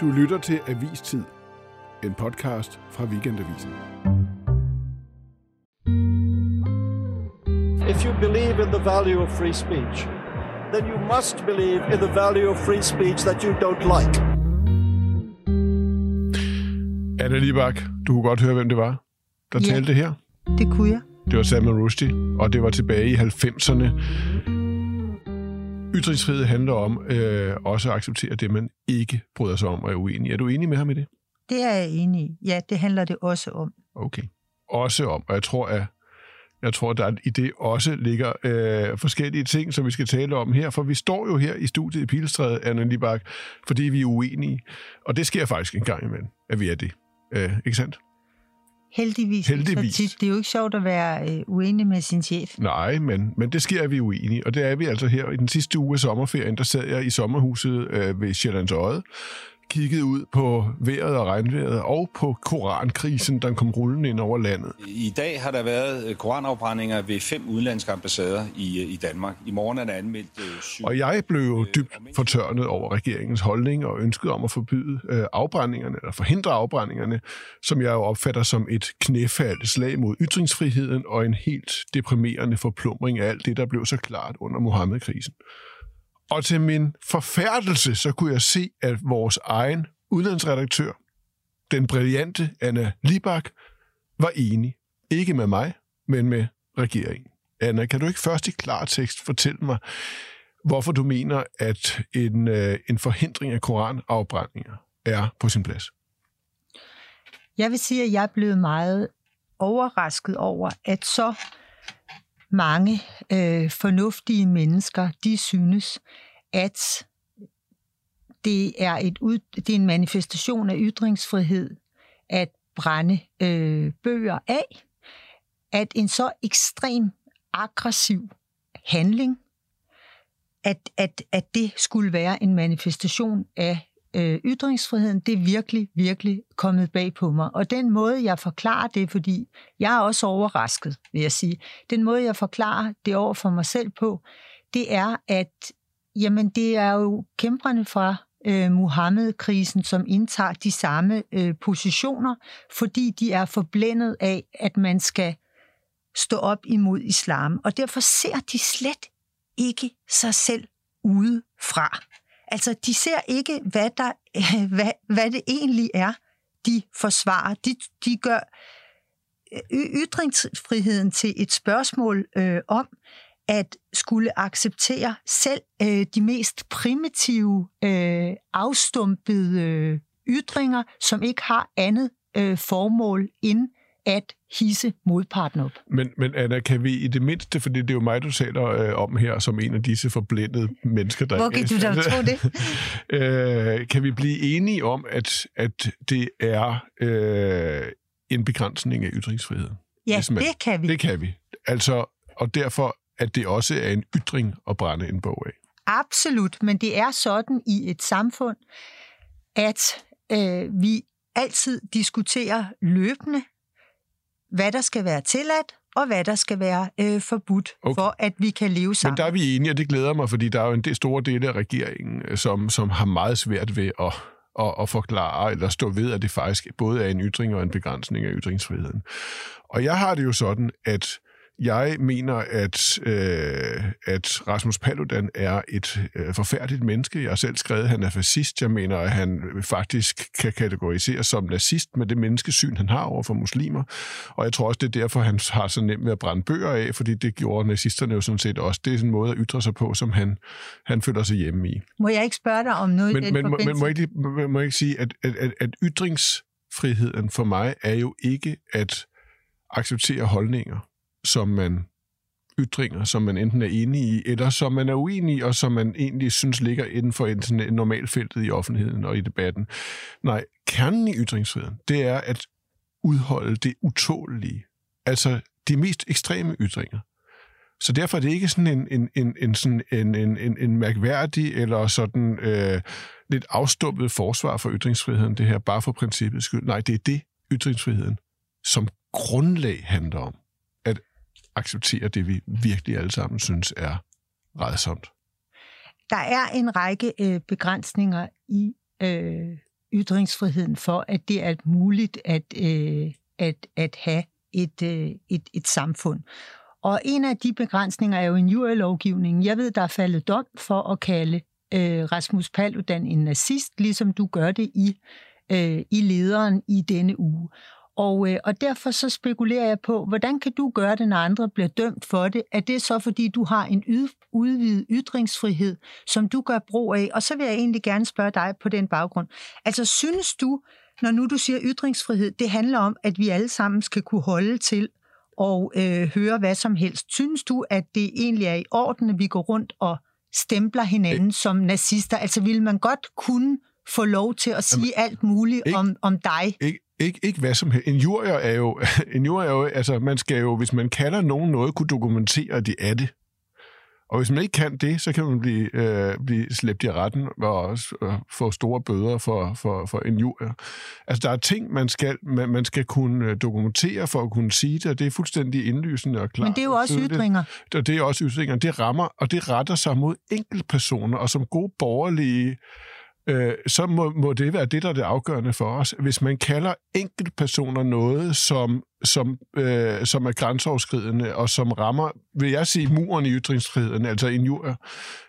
Du lytter til Avistid, en podcast fra Weekendavisen. If you believe in the value of free speech, then you must believe in the value of free speech that you don't like. Anna Libak, du kunne godt høre, hvem det var, der Ja. talte her. Det kunne jeg. Det var Salman Rushdie, og det var tilbage i 90'erne. Ytringsfrihed handler om øh, også at acceptere det, man ikke bryder sig om og er uenig. Er du enig med ham i det? Det er jeg enig i. Ja, det handler det også om. Okay. Også om, og jeg tror, at jeg tror, at der i det også ligger øh, forskellige ting, som vi skal tale om her, for vi står jo her i studiet i Pilestræde, Anna Libak, fordi vi er uenige, og det sker faktisk en gang imellem, at vi er det. Øh, ikke sandt? Heldigvis. Heldigvis. Så tit. Det er jo ikke sjovt at være øh, uenig med sin chef. Nej, men, men det sker, vi uenige, og det er vi altså her. I den sidste uge af sommerferien, der sad jeg i sommerhuset øh, ved Sjællands Øje, kiggede ud på vejret og regnvejret, og på korankrisen, der kom rullende ind over landet. I dag har der været øh, koranafbrændinger ved fem udenlandske ambassader i, øh, i Danmark. I morgen er der anmeldt øh, syv. Og jeg blev dybt fortørnet over regeringens holdning og ønsket om at forbyde øh, afbrændingerne, eller forhindre afbrændingerne, som jeg jo opfatter som et knæfald slag mod ytringsfriheden og en helt deprimerende forplumring af alt det, der blev så klart under Mohammed-krisen. Og til min forfærdelse, så kunne jeg se, at vores egen udlandsredaktør, den brillante Anna Libak, var enig. Ikke med mig, men med regeringen. Anna, kan du ikke først i klartekst fortælle mig, hvorfor du mener, at en, øh, en forhindring af koranafbrændinger er på sin plads. Jeg vil sige, at jeg er blevet meget overrasket over, at så mange øh, fornuftige mennesker, de synes, at det er, et ud, det er en manifestation af ytringsfrihed at brænde øh, bøger af, at en så ekstrem aggressiv handling, at, at, at det skulle være en manifestation af øh, ytringsfriheden, det er virkelig, virkelig kommet bag på mig. Og den måde, jeg forklarer det, fordi jeg er også overrasket, vil jeg sige, den måde, jeg forklarer det over for mig selv på, det er, at jamen, det er jo kæmperne fra øh, Muhammed-krisen, som indtager de samme øh, positioner, fordi de er forblændet af, at man skal stå op imod islam. Og derfor ser de slet ikke sig selv udefra. Altså, de ser ikke, hvad, der, hvad, hvad det egentlig er, de forsvarer. De, de gør øh, ytringsfriheden til et spørgsmål øh, om at skulle acceptere selv øh, de mest primitive, øh, afstumpede øh, ytringer, som ikke har andet øh, formål end at hisse modparten op. Men, men Anna, kan vi i det mindste, fordi det er jo mig, du taler øh, om her, som en af disse forblændede mennesker, der Hvor kan du da tro det? øh, kan vi blive enige om, at, at det er øh, en begrænsning af ytringsfriheden? Ja, man- det kan vi. Det kan vi. Altså, og derfor, at det også er en ytring at brænde en bog af. Absolut, men det er sådan i et samfund, at øh, vi altid diskuterer løbende, hvad der skal være tilladt, og hvad der skal være øh, forbudt, Okay. for at vi kan leve sammen. Men der er vi enige, og det glæder mig, fordi der er jo en del store dele af regeringen, øh, som, som har meget svært ved at, at, at forklare eller stå ved, at det faktisk både er en ytring og en begrænsning af ytringsfriheden. Og jeg har det jo sådan, at jeg mener, at, øh, at Rasmus Paludan er et øh, forfærdeligt menneske. Jeg har selv skrevet, at han er fascist. Jeg mener, at han faktisk kan kategoriseres som nazist med det menneskesyn, han har over for muslimer. Og jeg tror også, det er derfor, han har så nemt med at brænde bøger af, fordi det gjorde nazisterne jo sådan set også. Det er sådan en måde at ytre sig på, som han, han føler sig hjemme i. Må jeg ikke spørge dig om noget Men, i den men, må- men forbindelse? må, jeg ikke, må, må jeg ikke sige, at, at, at, at ytringsfriheden for mig er jo ikke at acceptere holdninger, som man ytringer, som man enten er enig i, eller som man er uenig i, og som man egentlig synes ligger inden for øh, normalfeltet i offentligheden og i debatten. Nej, kernen i ytringsfriheden, det er at udholde det utålige. Altså de mest ekstreme ytringer. Så derfor er det ikke sådan en, en, en, en, sådan en, en, en, en mærkværdig eller sådan øh, lidt afstumpet forsvar for ytringsfriheden, det her bare for princippets skyld. Nej, det er det, ytringsfriheden som grundlag handler om. Acceptere det, vi virkelig alle sammen synes er redsomt. Der er en række øh, begrænsninger i øh, ytringsfriheden for, at det er muligt at, øh, at, at have et, øh, et, et samfund. Og en af de begrænsninger er jo en jurylovgivning. Jeg ved, der er faldet dom for at kalde øh, Rasmus Paludan en nazist, ligesom du gør det i, øh, i lederen i denne uge. Og, øh, og derfor så spekulerer jeg på, hvordan kan du gøre det, når andre bliver dømt for det? Er det så, fordi du har en udvidet ytringsfrihed, som du gør brug af? Og så vil jeg egentlig gerne spørge dig på den baggrund. Altså, synes du, når nu du siger ytringsfrihed, det handler om, at vi alle sammen skal kunne holde til og øh, høre hvad som helst. Synes du, at det egentlig er i orden, at vi går rundt og stempler hinanden Ik- som nazister? Altså vil man godt kunne få lov til at sige Jamen, alt muligt ikke, om, om dig? Ikke, ikke, ikke hvad som helst. En jurier er jo, en jurier er jo, altså man skal jo, hvis man kalder nogen noget, kunne dokumentere, at de er det. Og hvis man ikke kan det, så kan man blive, øh, blive slæbt i retten og også, øh, få store bøder for, for, for en jurier. Altså, der er ting, man skal, man, man skal kunne øh, dokumentere for at kunne sige det, og det er fuldstændig indlysende og klart. Men det er jo også ytringer. Det, og det er også ytringer. Det rammer, og det retter sig mod enkeltpersoner, og som gode borgerlige øh, så må, må det være det, der er det afgørende for os. Hvis man kalder enkeltpersoner noget, som, som, øh, som er grænseoverskridende, og som rammer, vil jeg sige, muren i ytringsfriheden, altså injurier,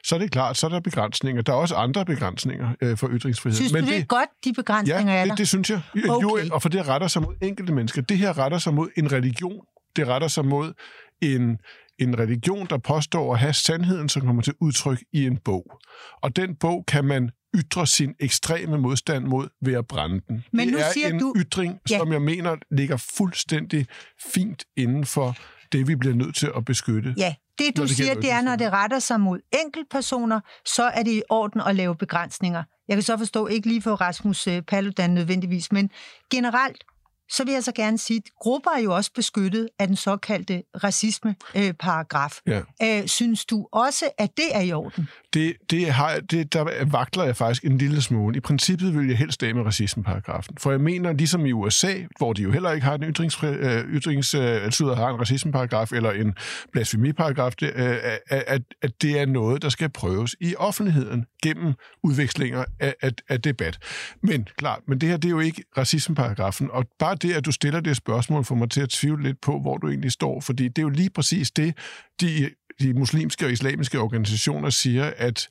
så er det klart, så er der begrænsninger. Der er også andre begrænsninger øh, for ytringsfriheden. Synes Men du, det er godt, de begrænsninger ja, er der? det, det synes jeg. Okay. og for det retter sig mod enkelte mennesker. Det her retter sig mod en religion. Det retter sig mod en, en religion, der påstår at have sandheden, som kommer til udtryk i en bog. Og den bog kan man ytre sin ekstreme modstand mod ved at brænde den. Men det nu er siger en du... ytring, ja. som jeg mener ligger fuldstændig fint inden for det, vi bliver nødt til at beskytte. Ja, det du det siger, det er, når det retter sig mod enkeltpersoner, så er det i orden at lave begrænsninger. Jeg kan så forstå, ikke lige for Rasmus øh, Paludan nødvendigvis, men generelt så vil jeg så gerne sige, at grupper er jo også beskyttet af den såkaldte racisme-paragraf. Ja. Øh, synes du også, at det er i orden? Det, det har, det, der vakler jeg faktisk en lille smule. I princippet vil jeg helst med racisme-paragrafen. For jeg mener, ligesom i USA, hvor de jo heller ikke har en ytringsfri, øh, ytrings, øh, altså har en racisme-paragraf eller en blasfemiparagraf, det, øh, at, at det er noget, der skal prøves i offentligheden gennem udvekslinger af, af, af debat. Men klart, men det her det er jo ikke racisme-paragrafen, og bare det, at du stiller det spørgsmål, får mig til at tvivle lidt på, hvor du egentlig står, fordi det er jo lige præcis det, de, de muslimske og islamiske organisationer siger, at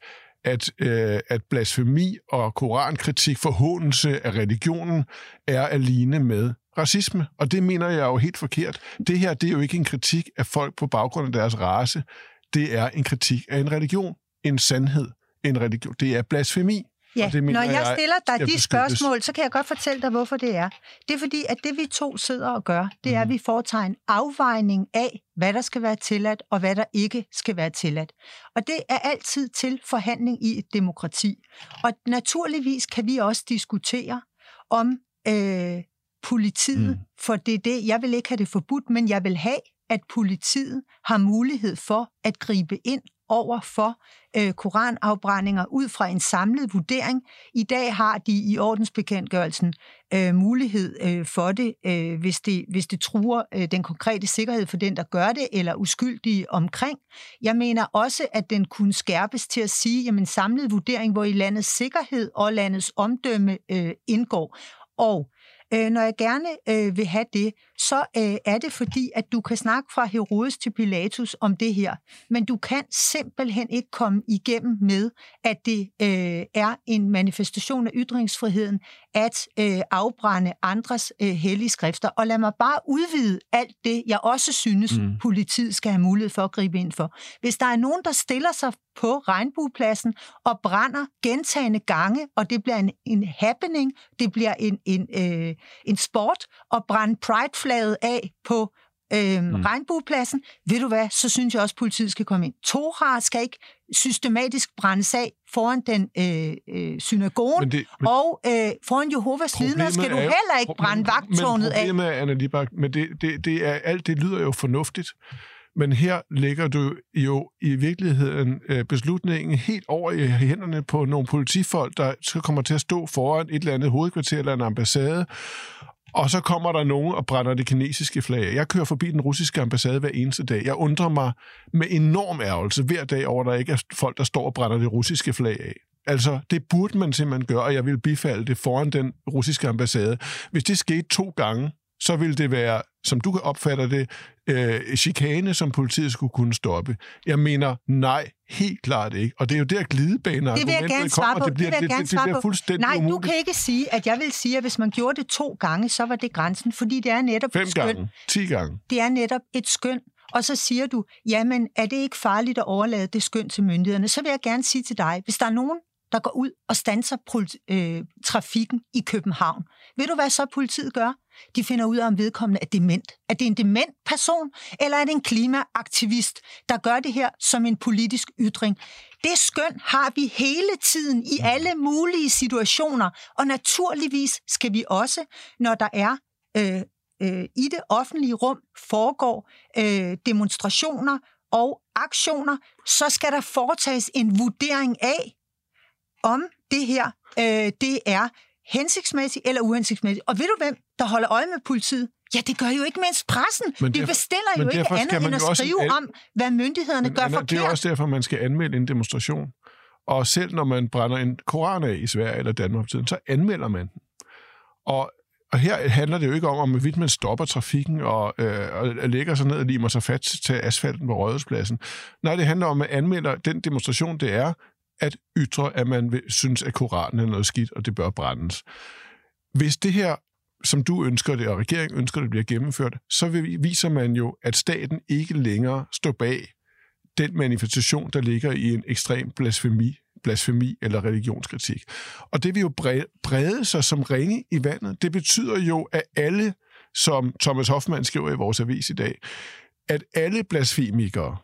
at, øh, at blasfemi og korankritik, forhåndelse af religionen, er alene med racisme. Og det mener jeg jo helt forkert. Det her, det er jo ikke en kritik af folk på baggrund af deres race. Det er en kritik af en religion, en sandhed, en religion. Det er blasfemi. Ja, det når jeg, jeg stiller dig de spørgsmål, så kan jeg godt fortælle dig, hvorfor det er. Det er fordi, at det vi to sidder og gør, det er, at mhm. vi foretager en afvejning af, hvad der skal være tilladt, og hvad der ikke skal være tilladt. Og det er altid til forhandling i et demokrati. Og naturligvis kan vi også diskutere om øh, politiet, mm. for det er det, jeg vil ikke have det forbudt, men jeg vil have, at politiet har mulighed for at gribe ind over for øh, koranafbrændinger ud fra en samlet vurdering. I dag har de i ordensbekendtgørelsen øh, mulighed øh, for det, øh, hvis det, hvis det truer øh, den konkrete sikkerhed for den, der gør det, eller uskyldige omkring. Jeg mener også, at den kunne skærpes til at sige, jamen en samlet vurdering, hvor i landets sikkerhed og landets omdømme øh, indgår. Og Øh, når jeg gerne øh, vil have det, så øh, er det fordi, at du kan snakke fra Herodes til Pilatus om det her, men du kan simpelthen ikke komme igennem med, at det øh, er en manifestation af ytringsfriheden at øh, afbrænde andres øh, hellige skrifter. Og lad mig bare udvide alt det, jeg også synes, mm. politiet skal have mulighed for at gribe ind for. Hvis der er nogen, der stiller sig på regnbuepladsen og brænder gentagende gange, og det bliver en, en happening, det bliver en, en, øh, en sport at brænde prideflaget af på øh, mm. regnbuepladsen, ved du hvad, så synes jeg også, at politiet skal komme ind. Torah skal ikke systematisk brændes af foran den øh, øh, synagogen, men det, men og øh, foran Jehovas vidner skal du heller ikke brænde vagtårnet af. Men problemet er, Anna Libak, men det, det, det er, alt det lyder jo fornuftigt, men her lægger du jo i virkeligheden øh, beslutningen helt over i hænderne på nogle politifolk, der kommer til at stå foran et eller andet hovedkvarter eller en ambassade, og så kommer der nogen og brænder det kinesiske flag Jeg kører forbi den russiske ambassade hver eneste dag. Jeg undrer mig med enorm ærgelse hver dag over, at der ikke er folk, der står og brænder det russiske flag af. Altså, det burde man simpelthen gøre, og jeg vil bifalde det foran den russiske ambassade. Hvis det skete to gange, så vil det være, som du kan opfatte det, øh, chikane, som politiet skulle kunne stoppe. Jeg mener, nej, helt klart ikke. Og det er jo der glidebaner Det vil jeg gerne svare på. Det bliver, det vil jeg gerne det, det, det bliver fuldstændig Nej, umuligt. du kan ikke sige, at jeg vil sige, at hvis man gjorde det to gange, så var det grænsen, fordi det er netop Fem et skøn. gange, ti gange. Det er netop et skøn. Og så siger du, jamen er det ikke farligt at overlade det skøn til myndighederne? Så vil jeg gerne sige til dig, hvis der er nogen, der går ud og stanser øh, trafikken i København, ved du hvad så politiet gør? De finder ud af, om vedkommende er dement. Er det en dement person, eller er det en klimaaktivist, der gør det her som en politisk ytring? Det skøn har vi hele tiden i alle mulige situationer, og naturligvis skal vi også, når der er øh, øh, i det offentlige rum foregår øh, demonstrationer og aktioner, så skal der foretages en vurdering af, om det her øh, det er hensigtsmæssigt eller uhensigtsmæssigt. Og ved du hvem, der holder øje med politiet? Ja, det gør jo ikke mindst pressen. Men Vi derfor- bestiller men jo ikke andet end at skrive an- om, hvad myndighederne gør Men, Det er forkert. også derfor, man skal anmelde en demonstration. Og selv når man brænder en koran af i Sverige eller Danmark så anmelder man den. Og, og her handler det jo ikke om, om hvorvidt man stopper trafikken og, øh, og lægger sig ned og limer sig fat til asfalten på Rådhuspladsen. Nej, det handler om, at man anmelder den demonstration, det er at ytre, at man vil, synes, at koranen er noget skidt, og det bør brændes. Hvis det her, som du ønsker det, og regeringen ønsker det, bliver gennemført, så viser man jo, at staten ikke længere står bag den manifestation, der ligger i en ekstrem blasfemi, blasfemi eller religionskritik. Og det vil jo brede, brede sig som ringe i vandet. Det betyder jo, at alle, som Thomas Hoffmann skriver i vores avis i dag, at alle blasfemikere,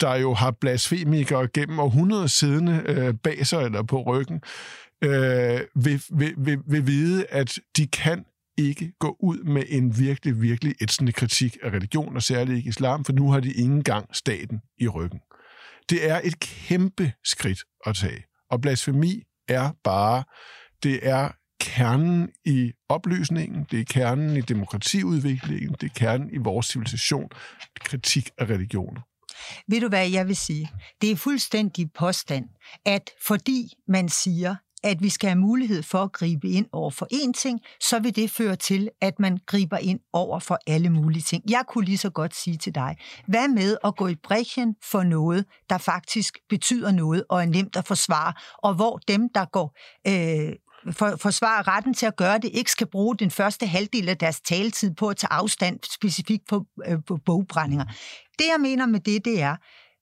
der jo har blasfemikere gennem århundreder siddende øh, bag sig eller på ryggen, øh, vil, vil, vil, vil vide, at de kan ikke gå ud med en virkelig, virkelig ætsende kritik af religion, og særligt ikke islam, for nu har de ingen gang staten i ryggen. Det er et kæmpe skridt at tage. Og blasfemi er bare, det er kernen i oplysningen, det er kernen i demokratiudviklingen, det er kernen i vores civilisation, kritik af religioner. Ved du hvad jeg vil sige? Det er fuldstændig påstand, at fordi man siger, at vi skal have mulighed for at gribe ind over for én ting, så vil det føre til, at man griber ind over for alle mulige ting. Jeg kunne lige så godt sige til dig, hvad med at gå i brækken for noget, der faktisk betyder noget og er nemt at forsvare, og hvor dem, der går øh, for, forsvare retten til at gøre det, ikke skal bruge den første halvdel af deres taletid på at tage afstand specifikt på, øh, på bogbrændinger. Det, jeg mener med det, det er,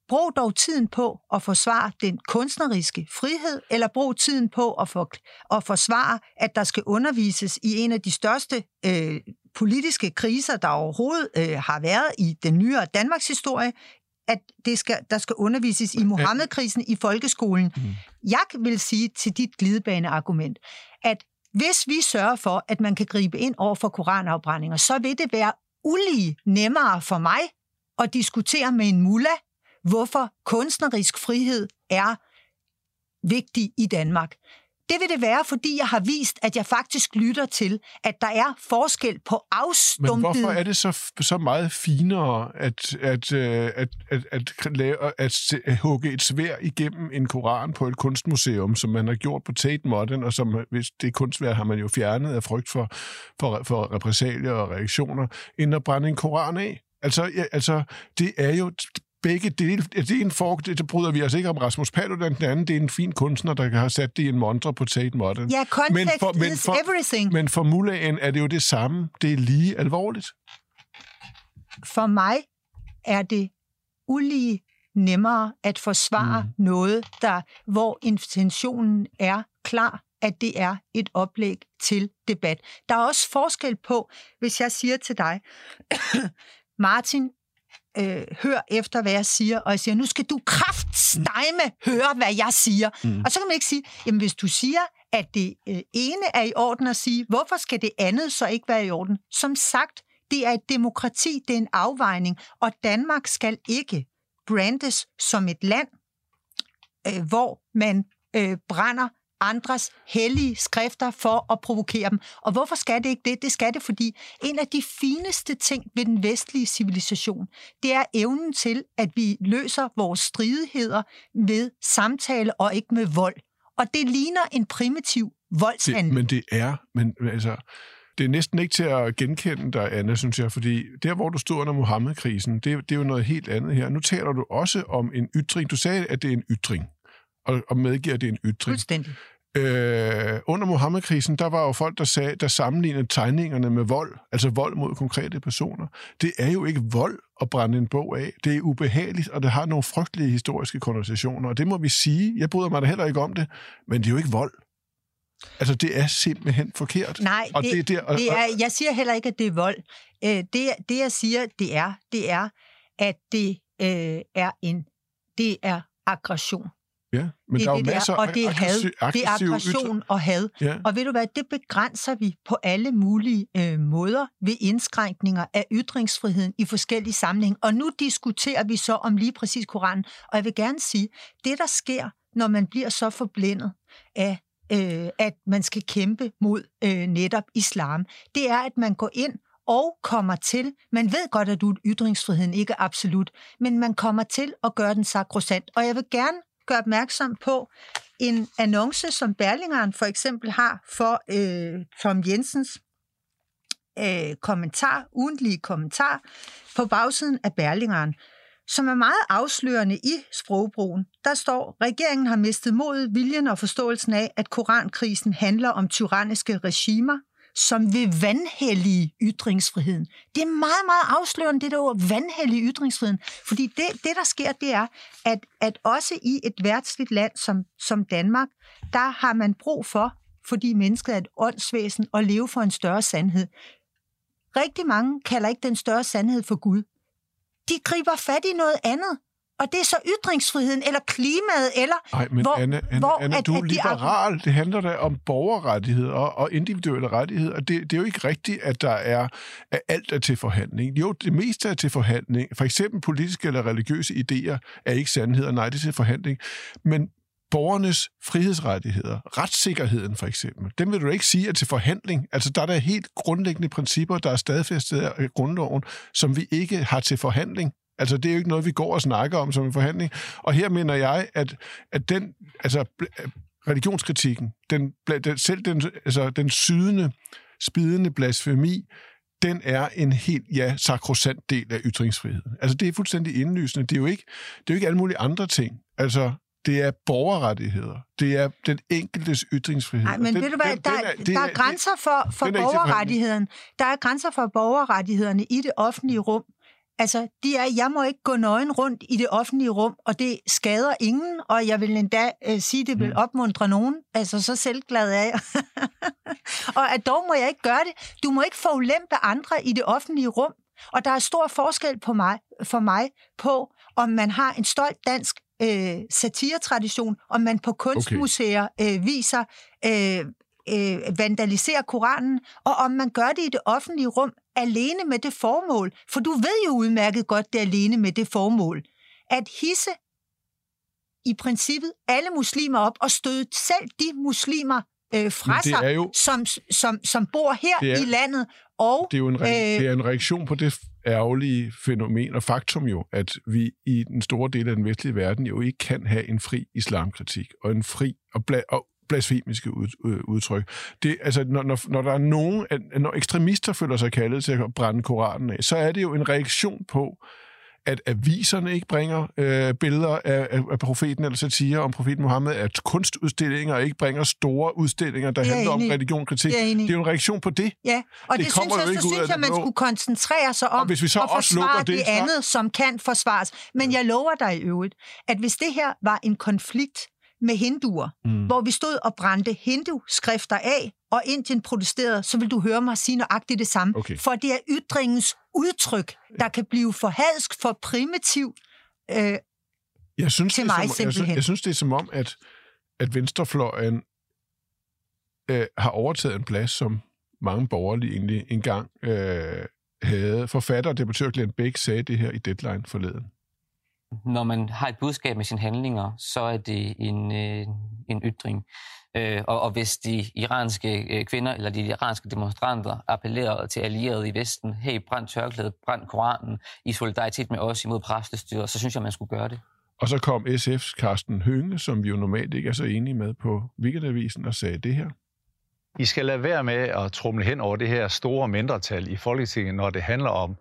brug dog tiden på at forsvare den kunstneriske frihed, eller brug tiden på at, for, at forsvare, at der skal undervises i en af de største øh, politiske kriser, der overhovedet øh, har været i den nyere Danmarks historie, at det skal, der skal undervises i Mohammed-krisen i folkeskolen. Mm. Jeg vil sige til dit glidebaneargument, at hvis vi sørger for, at man kan gribe ind over for koranafbrændinger, så vil det være ulige nemmere for mig at diskutere med en mullah, hvorfor kunstnerisk frihed er vigtig i Danmark. Det vil det være, fordi jeg har vist, at jeg faktisk lytter til, at der er forskel på Men afstumpet... hvorfor er det så, så meget finere at, at, øh, at, at, at, lave, at, at hugge et svær igennem en koran på et kunstmuseum, som man har gjort på Tate Modern, og som hvis det kunstværk har man jo fjernet af frygt for, for, for repressalier og reaktioner, end at brænde en koran af? Altså, ja, altså det er jo begge dele. Det er en fork, det, det bryder vi altså ikke om Rasmus Paludan. Den anden, det er en fin kunstner, der har sat det i en montre på Tate Modern. Ja, context for, is for, everything. Men for mullagen er det jo det samme. Det er lige alvorligt. For mig er det ulige nemmere at forsvare mm. noget, der, hvor intentionen er klar, at det er et oplæg til debat. Der er også forskel på, hvis jeg siger til dig, Martin, øh, hør efter, hvad jeg siger, og jeg siger, nu skal du kraftstejme høre, hvad jeg siger. Mm. Og så kan man ikke sige, jamen hvis du siger, at det øh, ene er i orden at sige, hvorfor skal det andet så ikke være i orden? Som sagt, det er et demokrati, det er en afvejning, og Danmark skal ikke brandes som et land, øh, hvor man øh, brænder andres hellige skrifter for at provokere dem. Og hvorfor skal det ikke det? Det skal det, fordi en af de fineste ting ved den vestlige civilisation, det er evnen til, at vi løser vores stridigheder med samtale og ikke med vold. Og det ligner en primitiv Det, voldshandling. men det er, men men altså, det er næsten ikke til at genkende dig, Anna, synes jeg, fordi der, hvor du stod under Mohammed-krisen, det, det er jo noget helt andet her. Nu taler du også om en ytring. Du sagde, at det er en ytring, og, og medgiver, at det er en ytring. Fuldstændig. Øh, under Mohammed-krisen, der var jo folk, der, sagde, der sammenlignede tegningerne med vold, altså vold mod konkrete personer. Det er jo ikke vold at brænde en bog af. Det er ubehageligt, og det har nogle frygtelige historiske konnotationer, og det må vi sige. Jeg bryder mig da heller ikke om det, men det er jo ikke vold. Altså, det er simpelthen forkert. Nej, og det, det, der, og, det er, jeg siger heller ikke, at det er vold. Øh, det, det, jeg siger, det er, det er, at det øh, er en, det er aggression. Ja, men der er jo det der, masser og det er had. Det er aggression og had. Ja. Og ved du hvad, det begrænser vi på alle mulige øh, måder ved indskrænkninger af ytringsfriheden i forskellige sammenhæng. Og nu diskuterer vi så om lige præcis Koranen. Og jeg vil gerne sige, det der sker, når man bliver så forblændet af, øh, at man skal kæmpe mod øh, netop islam, det er, at man går ind og kommer til, man ved godt, at ytringsfriheden ikke er absolut, men man kommer til at gøre den sakrosant. Og jeg vil gerne gør opmærksom på en annonce, som Berlingeren for eksempel har for øh, Tom Jensens øh, kommentar, ugentlige kommentar, på bagsiden af Berlingeren, som er meget afslørende i sprogbrugen. Der står, regeringen har mistet modet, viljen og forståelsen af, at korankrisen handler om tyranniske regimer, som vil vandhellige ytringsfriheden. Det er meget, meget afslørende, det der ord, vandhellige ytringsfriheden. Fordi det, det, der sker, det er, at, at også i et værtsligt land som, som Danmark, der har man brug for, fordi mennesket er et åndsvæsen, at leve for en større sandhed. Rigtig mange kalder ikke den større sandhed for Gud. De griber fat i noget andet. Og det er så ytringsfriheden, eller klimaet, eller... Nej, men hvor, Anna, Anna, hvor Anna at- du er at de liberal. Det handler da om borgerrettigheder og, og individuelle rettigheder. Og det, det er jo ikke rigtigt, at der er at alt er til forhandling. Jo, det meste er til forhandling. For eksempel politiske eller religiøse idéer er ikke sandheder. Nej, det er til forhandling. Men borgernes frihedsrettigheder, retssikkerheden for eksempel, dem vil du ikke sige er til forhandling. Altså, der er der helt grundlæggende principper, der er stadfæstet af grundloven, som vi ikke har til forhandling. Altså, det er jo ikke noget, vi går og snakker om som en forhandling. Og her mener jeg, at, at den, altså, religionskritikken, den, den, selv den, altså, den sydende, spidende blasfemi, den er en helt, ja, sakrosant del af ytringsfriheden. Altså, det er fuldstændig indlysende. Det er jo ikke, det er jo ikke alle mulige andre ting. Altså, det er borgerrettigheder. Det er den enkeltes ytringsfrihed. Nej, men den, ved du hvad, den- der, den er, der er grænser for, for er borgerrettigheden. Der er grænser for borgerrettighederne i det offentlige rum. Altså, de er, jeg må ikke gå nøgen rundt i det offentlige rum, og det skader ingen, og jeg vil endda øh, sige, det vil Mm. opmuntre nogen. Altså, så selvglad er jeg. og at dog må jeg ikke gøre det. Du må ikke forulempe andre i det offentlige rum. Og der er stor forskel på mig, for mig på, om man har en stolt dansk øh, satiretradition, om man på kunstmuseer øh, viser, øh, øh, vandaliserer Koranen, og om man gør det i det offentlige rum alene med det formål. For du ved jo udmærket godt, det er alene med det formål. At hisse i princippet alle muslimer op og støde selv de muslimer øh, fra sig, jo- som, som, som bor her er- i landet. Og Det er jo en, re- Øh, det er en reaktion på det ærgerlige fænomen og faktum jo, at vi i den store del af den vestlige verden jo ikke kan have en fri islamkritik og en fri og, bla- og blasfemiske ud, øh, udtryk. Det, altså, når, når, når der er nogen, at- når ekstremister føler sig kaldet til at brænde Koranen af, så er det jo en reaktion på, at aviserne ikke bringer øh, billeder af, af, af profeten eller satire om profeten Mohammed, at kunstudstillinger ikke bringer store udstillinger, der er handler om enig er jeg enig i. Det er jo en reaktion på det. Ja, og Det det, synes jeg, så synes jeg, det man skulle koncentrere sig om Og hvis vi så at også forsvare det, det andet, som kan forsvares. Men jeg lover dig i øvrigt, at hvis det her var en konflikt med hinduer, mm. hvor vi stod og brændte hindu-skrifter af, og Indien protesterede, så vil du høre mig sige nøjagtigt det samme. Okay. For det er ytringens udtryk, der kan blive for hadsk, for primitiv. Øh, Jeg synes, til det mig som, jeg, synes, simpelthen. jeg synes, det er som om, at, at venstrefløjen øh, har overtaget en plads, som mange borgerlige egentlig engang øh, havde. Forfatter og debattør Glenn Beck sagde det her i Deadline forleden. Når man har et budskab med sine handlinger, så er det en, øh, en ytring. Øh, og, og hvis de iranske øh, kvinder eller de iranske demonstranter appellerer til allierede i Vesten, hey, brænd tørklædet, brænd Koranen, i solidaritet med os imod præstestyret, så synes jeg, man skulle gøre det. Og så kom SF's Carsten Hønge, som vi jo normalt ikke er så enige med på Weekendavisen, og sagde det her. I skal lade være med at trumle hen over det her store mindretal i Folketinget, når det handler om,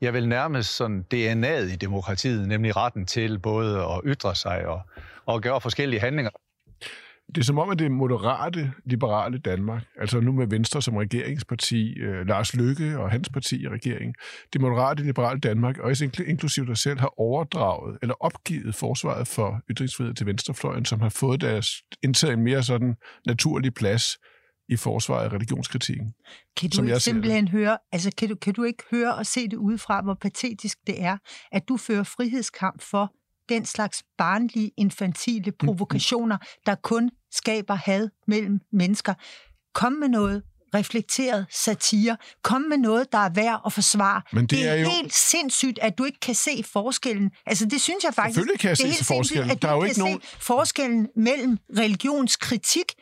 jeg vil nærmest sådan DNA'et i demokratiet, nemlig retten til både at ytre sig og, og gøre forskellige handlinger. Det er som om, at det moderate, liberale Danmark, altså nu med Venstre som regeringsparti, øh, Lars Lykke og hans parti i regeringen, det moderate, liberale Danmark, og inklusive dig selv, har overdraget eller opgivet forsvaret for ytringsfrihed til venstrefløjen, som har fået deres indtaget en mere sådan naturlig plads i forsvaret af religionskritikken. Kan du ikke simpelthen høre, altså kan du, kan du ikke høre og se det udefra, hvor patetisk det er, at du fører frihedskamp for den slags barnlige, infantile provokationer, der kun skaber had mellem mennesker. Kom med noget reflekteret satire. Kom med noget, der er værd at forsvare. Men det, det er, er jo... helt sindssygt, at du ikke kan se forskellen. Altså, det synes jeg faktisk... Selvfølgelig kan jeg se forskellen. At der er jo ikke nogen... forskellen mellem religionskritik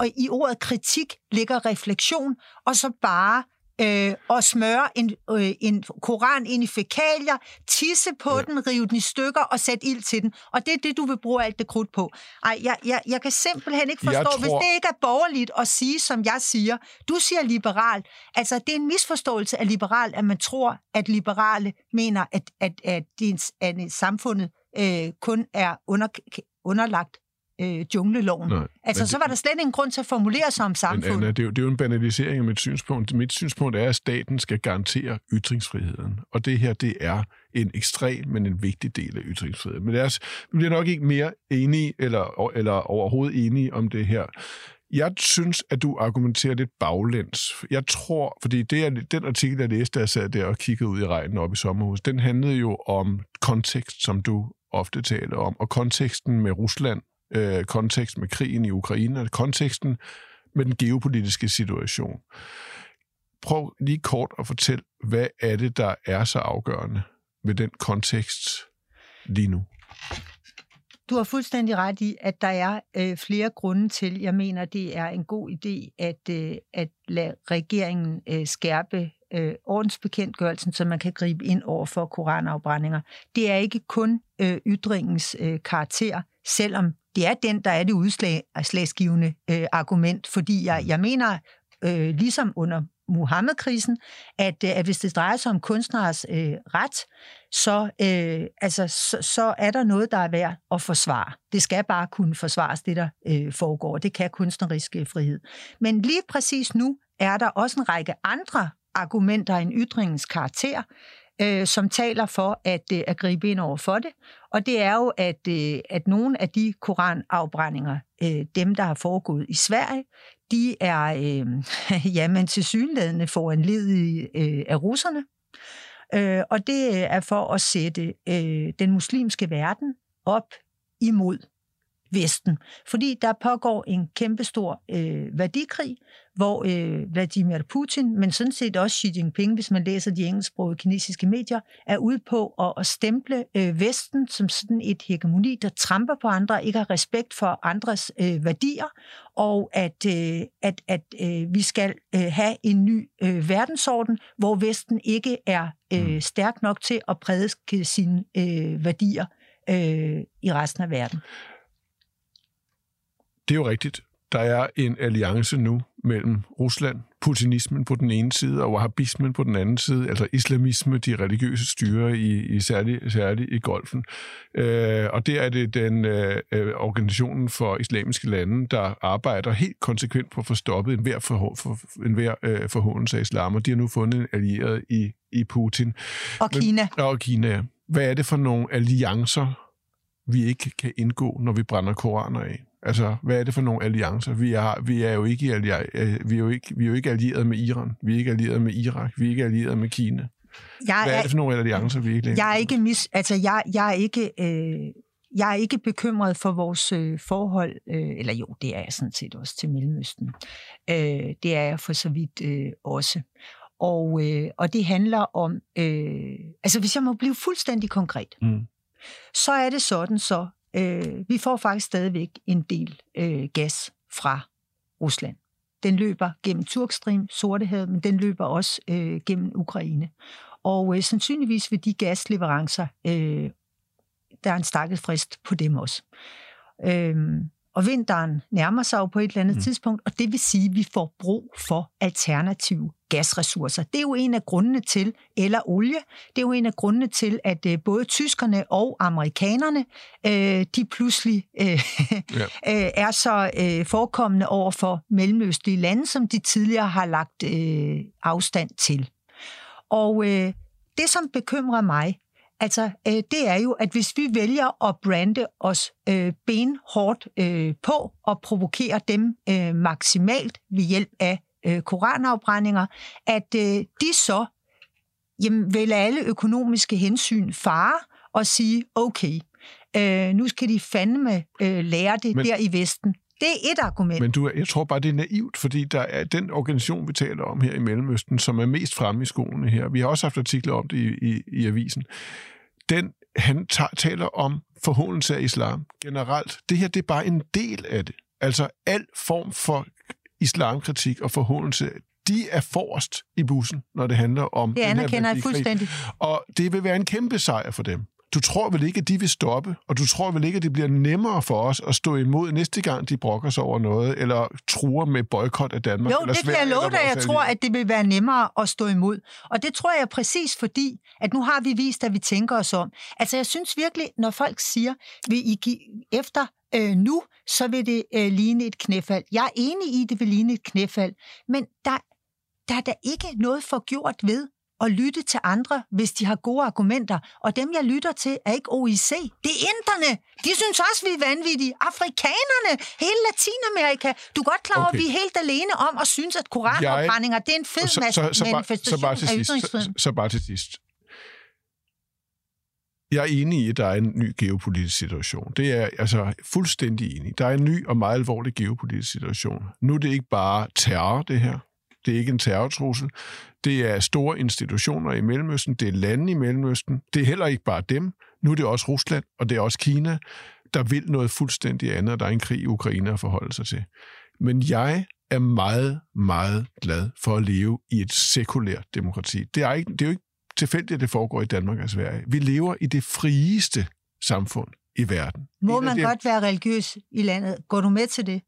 og i ordet kritik ligger refleksion, og så bare øh, og smøre en, øh, en koran ind i fekalier, tisse på ja. den, rive den i stykker og sætte ild til den. Og det er det, du vil bruge alt det krudt på. Ej, jeg, jeg, jeg kan simpelthen ikke forstå, tror... hvis det ikke er borgerligt at sige, som jeg siger. Du siger liberal. Altså, det er en misforståelse af liberal, at man tror, at liberale mener, at, at, at, at, at samfundet øh, kun er under, underlagt øh, jungleloven. Nej, altså, så var der slet ingen grund til at formulere sig om samfundet. Men, Anna, det, er jo, det er jo en banalisering af mit synspunkt. Mit synspunkt er, at staten skal garantere ytringsfriheden. Og det her, det er en ekstrem, men en vigtig del af ytringsfriheden. Men os, vi bliver nok ikke mere enige, eller, eller overhovedet enige om det her. Jeg synes, at du argumenterer lidt baglæns. Jeg tror, fordi det er, den artikel, jeg læste, der jeg sad der og kiggede ud i regnen op i sommerhuset, den handlede jo om kontekst, som du ofte taler om, og konteksten med Rusland øh, kontekst med krigen i Ukraine, og konteksten med den geopolitiske situation. Prøv lige kort at fortælle, hvad er det, der er så afgørende ved den kontekst lige nu? Du har fuldstændig ret i, at der er øh, flere grunde til, jeg mener, det er en god idé at, øh, at lade regeringen øh, skærpe øh, ordensbekendtgørelsen, så man kan gribe ind over for koranafbrændinger. Det er ikke kun øh, ytringens øh, karakter, selvom det er den, der er det udslagsgivende øh, argument, fordi jeg, jeg mener, øh, ligesom under Muhammedkrisen, at, øh, at hvis det drejer sig om kunstneres øh, ret, så, øh, altså, så, så er der noget, der er værd at forsvare. Det skal bare kunne forsvares, det der øh, foregår. Det kan kunstnerisk øh, frihed. Men lige præcis nu er der også en række andre argumenter end ytringens karakter, øh, som taler for at, øh, at gribe ind over for det. Og det er jo, at, øh, at nogle af de koranafbrændinger, øh, dem der har foregået i Sverige, de er øh, jamen, til synlædende foranledet øh, af russerne. Øh, og det er for at sætte øh, den muslimske verden op imod Vesten. Fordi der pågår en kæmpestor øh, værdikrig, hvor øh, Vladimir Putin, men sådan set også Xi Jinping, hvis man læser de engelsksprogede kinesiske medier, er ude på at, at stemple øh, Vesten som sådan et hegemoni, der tramper på andre, ikke har respekt for andres øh, værdier, og at, øh, at, at øh, vi skal øh, have en ny øh, verdensorden, hvor Vesten ikke er øh, mm. stærk nok til at prædike sine øh, værdier øh, i resten af verden. Det er jo rigtigt. Der er en alliance nu mellem Rusland, putinismen på den ene side, og wahhabismen på den anden side, altså islamisme, de religiøse styre i, i særligt særlig i golfen. Øh, og der er det den øh, organisationen for islamiske lande, der arbejder helt konsekvent på at få stoppet enhver, for, for, enhver øh, forhåndelse af islam, og de har nu fundet en allieret i, i Putin. Og Kina. Men, og Kina, ja. Hvad er det for nogle alliancer, vi ikke kan indgå, når vi brænder koraner af? Altså, hvad er det for nogle alliancer? Vi er, vi er jo ikke, allier, vi er jo ikke, vi er jo ikke allieret med Iran, vi er ikke allieret med Irak, vi er ikke allieret med Kina. Jeg hvad er, er det for nogle alliancer, vi ikke Jeg er ikke, mis, altså, jeg, jeg er ikke, øh, jeg er ikke bekymret for vores øh, forhold, øh, eller jo, det er jeg sådan set også til Mellemøsten. Øh, det er jeg for så vidt øh, også. Og, øh, og det handler om, øh, altså hvis jeg må blive fuldstændig konkret, mm. så er det sådan så, Øh, vi får faktisk stadigvæk en del øh, gas fra Rusland. Den løber gennem Turkstream, Sortehavet, men den løber også øh, gennem Ukraine. Og øh, sandsynligvis vil de gasleverancer, øh, der er en stakket frist på dem også. Øhm, og vinteren nærmer sig jo på et eller andet mm. tidspunkt, og det vil sige, at vi får brug for alternative gasressourcer. Det er jo en af grundene til, eller olie, det er jo en af grundene til, at øh, både tyskerne og amerikanerne, øh, de pludselig øh, ja. øh, er så øh, forekommende over for mellemøstlige lande, som de tidligere har lagt øh, afstand til. Og øh, det, som bekymrer mig, Altså, øh, det er jo, at hvis vi vælger at brande os øh, benhårdt øh, på og provokere dem øh, maksimalt ved hjælp af øh, koranafbrændinger, at øh, de så jamen, vil alle økonomiske hensyn fare og sige, okay, øh, nu skal de fandme øh, lære det Men... der i Vesten. Det er et argument. Men du, jeg tror bare, det er naivt, fordi der er den organisation, vi taler om her i Mellemøsten, som er mest fremme i skoene her. Vi har også haft artikler om det i, i, i avisen. Den, han tager, taler om forhåndelse af islam generelt. Det her, det er bare en del af det. Altså al form for islamkritik og forhåndelse, de er forrest i bussen, når det handler om det anerkender jeg fuldstændig. Og det vil være en kæmpe sejr for dem du tror vel ikke, at de vil stoppe, og du tror vel ikke, at det bliver nemmere for os at stå imod næste gang, de brokker sig over noget, eller truer med boykot af Danmark? Jo, eller det kan jeg love dig, jeg tror, at det vil være nemmere at stå imod. Og det tror jeg præcis fordi, at nu har vi vist, at vi tænker os om. Altså, jeg synes virkelig, når folk siger, vil I give efter øh, nu, så vil det øh, ligne et knæfald. Jeg er enig i, at det vil ligne et knæfald, men der, der er da ikke noget forgjort ved, at lytte til andre, hvis de har gode argumenter. Og dem, jeg lytter til, er ikke OIC. Det er inderne. De synes også, vi er vanvittige. Afrikanerne, hele Latinamerika. Du er godt klar over, okay. at vi er helt alene om at synes, at koranopbrændinger, det er en fed så, så, så, manifestation så, bare, så bare til sidst, så, så bare til sidst. Jeg er enig i, at der er en ny geopolitisk situation. Det er altså fuldstændig enig. Der er en ny og meget alvorlig geopolitisk situation. Nu er det ikke bare terror, det her. Det er ikke en terrortrussel. Det er store institutioner i Mellemøsten. Det er lande i Mellemøsten. Det er heller ikke bare dem. Nu er det også Rusland, og det er også Kina, der vil noget fuldstændig andet, og der er en krig i Ukraine at forholde sig til. Men jeg er meget, meget glad for at leve i et sekulært demokrati. Det er, ikke, det er jo ikke tilfældigt, at det foregår i Danmark og Sverige. Vi lever i det frieste samfund i verden. Må man det, godt være religiøs i landet? Går du med til det?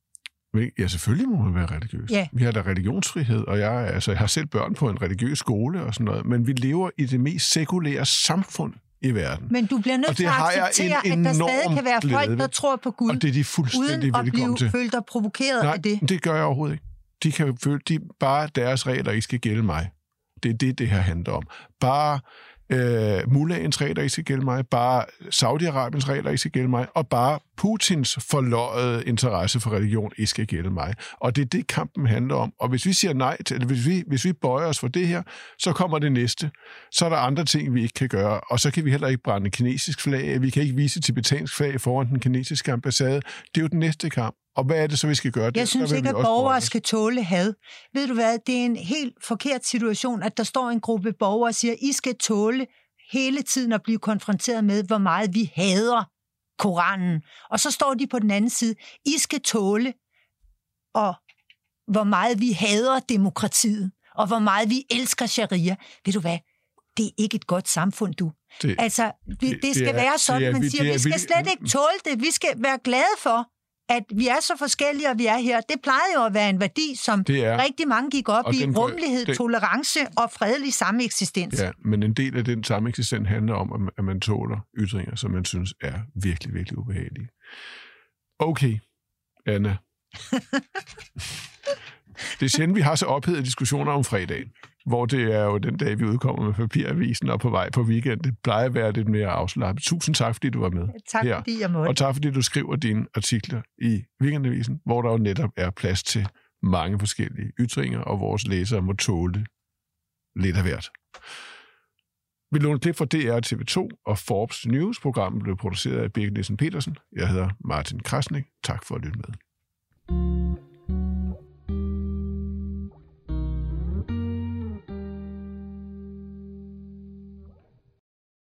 Ja, selvfølgelig må man være religiøs. Ja. Vi har da religionsfrihed, og jeg, altså, jeg har selv børn på en religiøs skole og sådan noget, men vi lever i det mest sekulære samfund i verden. Men du bliver nødt til at acceptere, at der stadig kan være folk, der tror på Gud, og det er de fuldstændig uden at blive til. følt dig provokeret Nej, af det. det gør jeg overhovedet ikke. De kan føle, de bare deres regler ikke skal gælde mig. Det er det, det her handler om. Bare øh, Mullahens regler ikke skal gælde mig, bare Saudi-Arabiens regler ikke skal gælde mig, og bare Putins forløjede interesse for religion ikke skal gælde mig. Og det er det, kampen handler om. Og hvis vi siger nej til, eller hvis vi, hvis vi bøjer os for det her, så kommer det næste. Så er der andre ting, vi ikke kan gøre, og så kan vi heller ikke brænde kinesisk flag, vi kan ikke vise tibetansk flag foran den kinesiske ambassade. Det er jo den næste kamp. Og hvad er det så, vi skal gøre? Jeg det, synes ikke, at borgere skal tåle had. Ved du hvad, det er en helt forkert situation, at der står en gruppe borgere og siger, I skal tåle hele tiden at blive konfronteret med, hvor meget vi hader Koranen. Og så står de på den anden side, I skal tåle, og hvor meget vi hader demokratiet, og hvor meget vi elsker sharia. Ved du hvad? Det er ikke et godt samfund, du. Det, altså, det, det, det skal det er, være sådan, er, man siger, er, vi skal slet ikke tåle det. Vi skal være glade for, at vi er så forskellige, og vi er her. Det plejer jo at være en værdi, som er, rigtig mange gik op i. Rummelighed, det, tolerance og fredelig sameksistens. Ja, men en del af den sameksistens handler om, at man tåler ytringer, som man synes er virkelig, virkelig ubehagelige. Okay, Anna. det er sjældent, vi har så ophedede diskussioner om fredagen hvor det er jo den dag, vi udkommer med papiravisen og på vej på weekend. Det plejer at være lidt mere afslappet. Tusind tak, fordi du var med Tak, her. fordi jeg måtte. Og tak, fordi du skriver dine artikler i Weekendavisen, hvor der jo netop er plads til mange forskellige ytringer, og vores læsere må tåle lidt af hvert. Vi låner klip fra DR TV2 og Forbes News. Programmet blev produceret af Birgit Nielsen Petersen. Jeg hedder Martin Krasnik. Tak for at lytte med.